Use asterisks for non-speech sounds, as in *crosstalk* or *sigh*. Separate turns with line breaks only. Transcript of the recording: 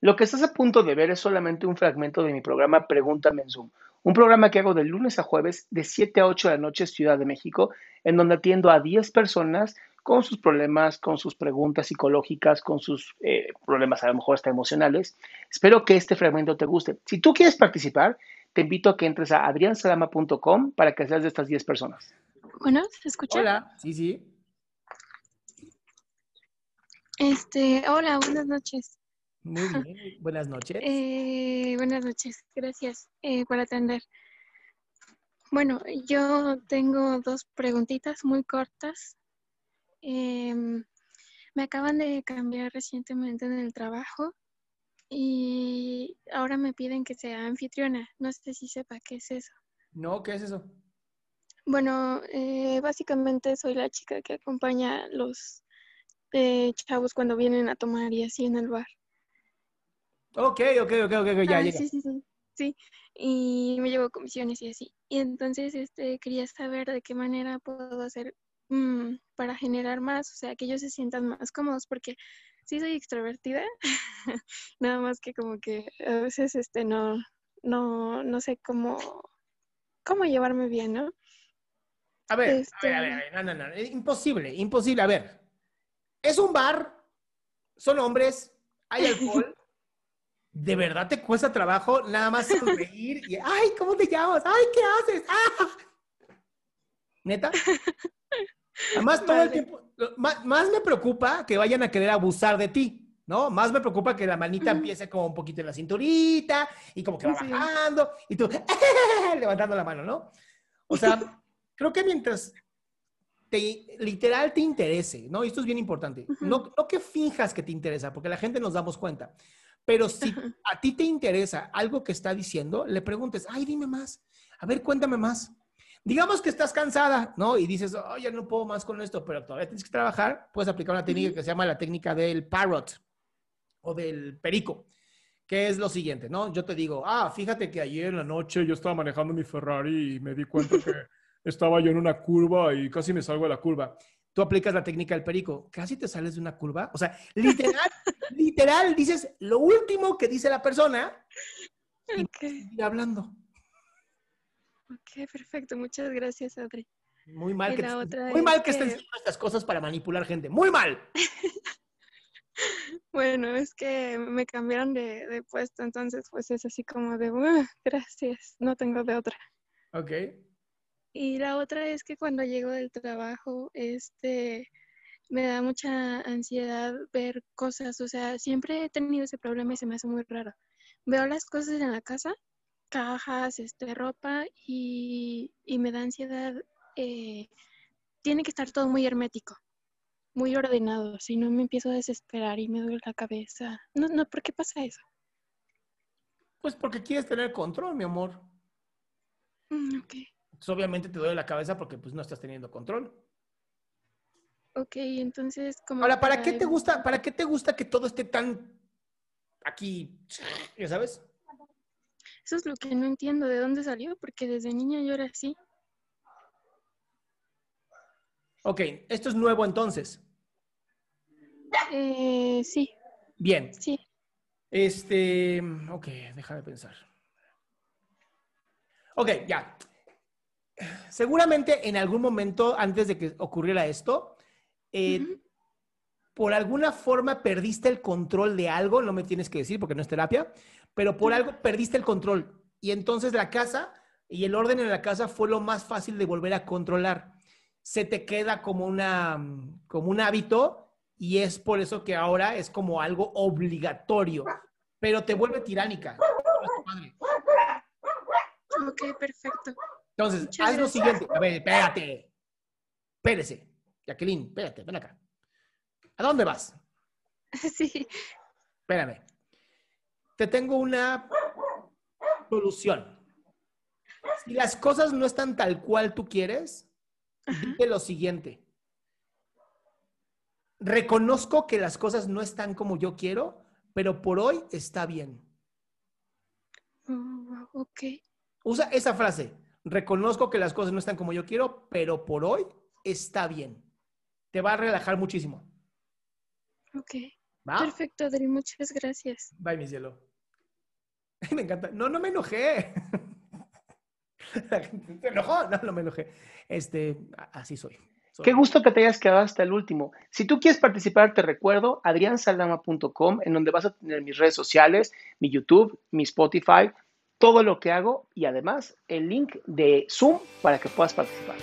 Lo que estás a punto de ver es solamente un fragmento de mi programa Pregúntame en Zoom, un programa que hago de lunes a jueves de 7 a 8 de la noche Ciudad de México, en donde atiendo a 10 personas con sus problemas, con sus preguntas psicológicas, con sus eh, problemas a lo mejor hasta emocionales. Espero que este fragmento te guste. Si tú quieres participar, te invito a que entres a adriansalama.com para que seas de estas 10 personas.
Bueno, ¿se escucha?
Hola, sí, sí.
Este, hola, buenas noches.
Muy bien, buenas noches.
Eh, buenas noches, gracias eh, por atender. Bueno, yo tengo dos preguntitas muy cortas. Em, me acaban de cambiar recientemente en el trabajo y ahora me piden que sea anfitriona. No sé si sepa qué es eso.
No, ¿qué es eso?
Bueno, eh, básicamente soy la chica que acompaña a los eh, chavos cuando vienen a tomar y así en el bar.
Ok, ok, ok, ok, ya
Ah,
llega.
Sí, sí, sí, sí. Y me llevo comisiones y así. Y entonces este, quería saber de qué manera puedo hacer mm, para generar más, o sea, que ellos se sientan más cómodos, porque sí soy extrovertida, *laughs* nada más que como que a veces este, no, no, no sé cómo, cómo llevarme bien, ¿no?
A ver, a
Este-
ver, a ver, a ver, no, no, no, imposible, imposible. A ver, es un bar, son hombres, hay alcohol. ¿De verdad te cuesta trabajo nada más sonreír y, ay, ¿cómo te llamas? Ay, ¿qué haces? ¡Ah! ¿Neta? Además, todo el
Vale.
tiempo, lo- más, más me preocupa que vayan a querer abusar de ti, ¿no? Más me preocupa que la manita
Ujú.
empiece como un poquito en la cinturita y como que va
Sí.
bajando y tú *laughs* levantando la mano, ¿no? O sea, *laughs* creo que mientras te, literal te interese, ¿no? Y esto es bien importante.
Ujú.
No, no que finjas que te interesa, porque la gente nos damos cuenta. Pero si a ti te interesa algo que está diciendo, le preguntes, ay, dime más. A ver, cuéntame más. Digamos que estás cansada, ¿no? Y dices, oh, ya no puedo más con esto, pero todavía tienes que trabajar. Puedes aplicar una técnica que se llama la técnica del parrot o del perico, que es lo siguiente, ¿no? Yo te digo, ah, fíjate que ayer en la noche yo estaba manejando mi Ferrari y me di cuenta que *laughs* estaba yo en una curva y casi me salgo de la curva. Tú aplicas la técnica del perico, casi te sales de una curva. O sea, literal, *laughs* literal, dices lo último que dice la persona y
Ok,
sigue hablando.
ok, perfecto. Muchas gracias, Adri.
Muy mal
Y
que, te- muy mal que estén
que-
haciendo estas cosas para manipular gente. Muy mal. *laughs*
Bueno, es que me cambiaron de, de puesto, entonces pues es así como de, "Uh, gracias, no tengo de otra.
Ok.
Y la otra es que cuando llego del trabajo, este, me da mucha ansiedad ver cosas, o sea, siempre he tenido ese problema y se me hace muy raro. Veo las cosas en la casa, cajas, este, ropa y, y me da ansiedad. eh, tiene que estar todo muy hermético, muy ordenado, si no me empiezo a desesperar y me duele la cabeza. No, no, ¿por qué pasa eso?
Pues porque quieres tener control, mi amor.
Mm, ok,
Pues obviamente te duele la cabeza porque pues no estás teniendo control.
ok, entonces como...
Ahora, ¿para qué te gusta, para qué te gusta que todo esté tan aquí, ya sabes?
Eso es lo que no entiendo de dónde salió, porque desde niña yo era así.
Ok, esto es nuevo entonces.
Eh, sí,
Bien.
sí.
Este, ok, déjame pensar. Ok, ya. Seguramente en algún momento antes de que ocurriera esto, eh, por alguna forma perdiste el control de algo, no me tienes que decir porque no es terapia, pero por algo perdiste el control. Y entonces la casa y el orden en la casa fue lo más fácil de volver a controlar. Se te queda como, una, como un hábito y es por eso que ahora es como algo obligatorio, pero te vuelve tiránica.
Ok, perfecto.
Entonces,
Muchas
haz lo siguiente. A ver, espérate. Espérese. Jacqueline, espérate, ven acá. ¿A dónde vas? *laughs*
Sí,
Espérame. Te tengo una solución. Si las cosas no están tal cual tú quieres, dite lo siguiente. Reconozco que las cosas no están como yo quiero, pero por hoy está bien.
Oh, ok,
Usa esa frase. Reconozco que las cosas no están como yo quiero, pero por hoy está bien. Te va a relajar muchísimo.
ok. Perfecto, Adri, muchas gracias.
Bye, mi cielo. *laughs* Me encanta. No, no me enojé. *laughs* ¿Se enojó? No, no me enojé. Este, así soy.
Qué gusto que te hayas quedado hasta el último. Si tú quieres participar, te recuerdo adriansaldama.com, en donde vas a tener mis redes sociales, mi YouTube, mi Spotify, todo lo que hago y además el link de Zoom para que puedas participar.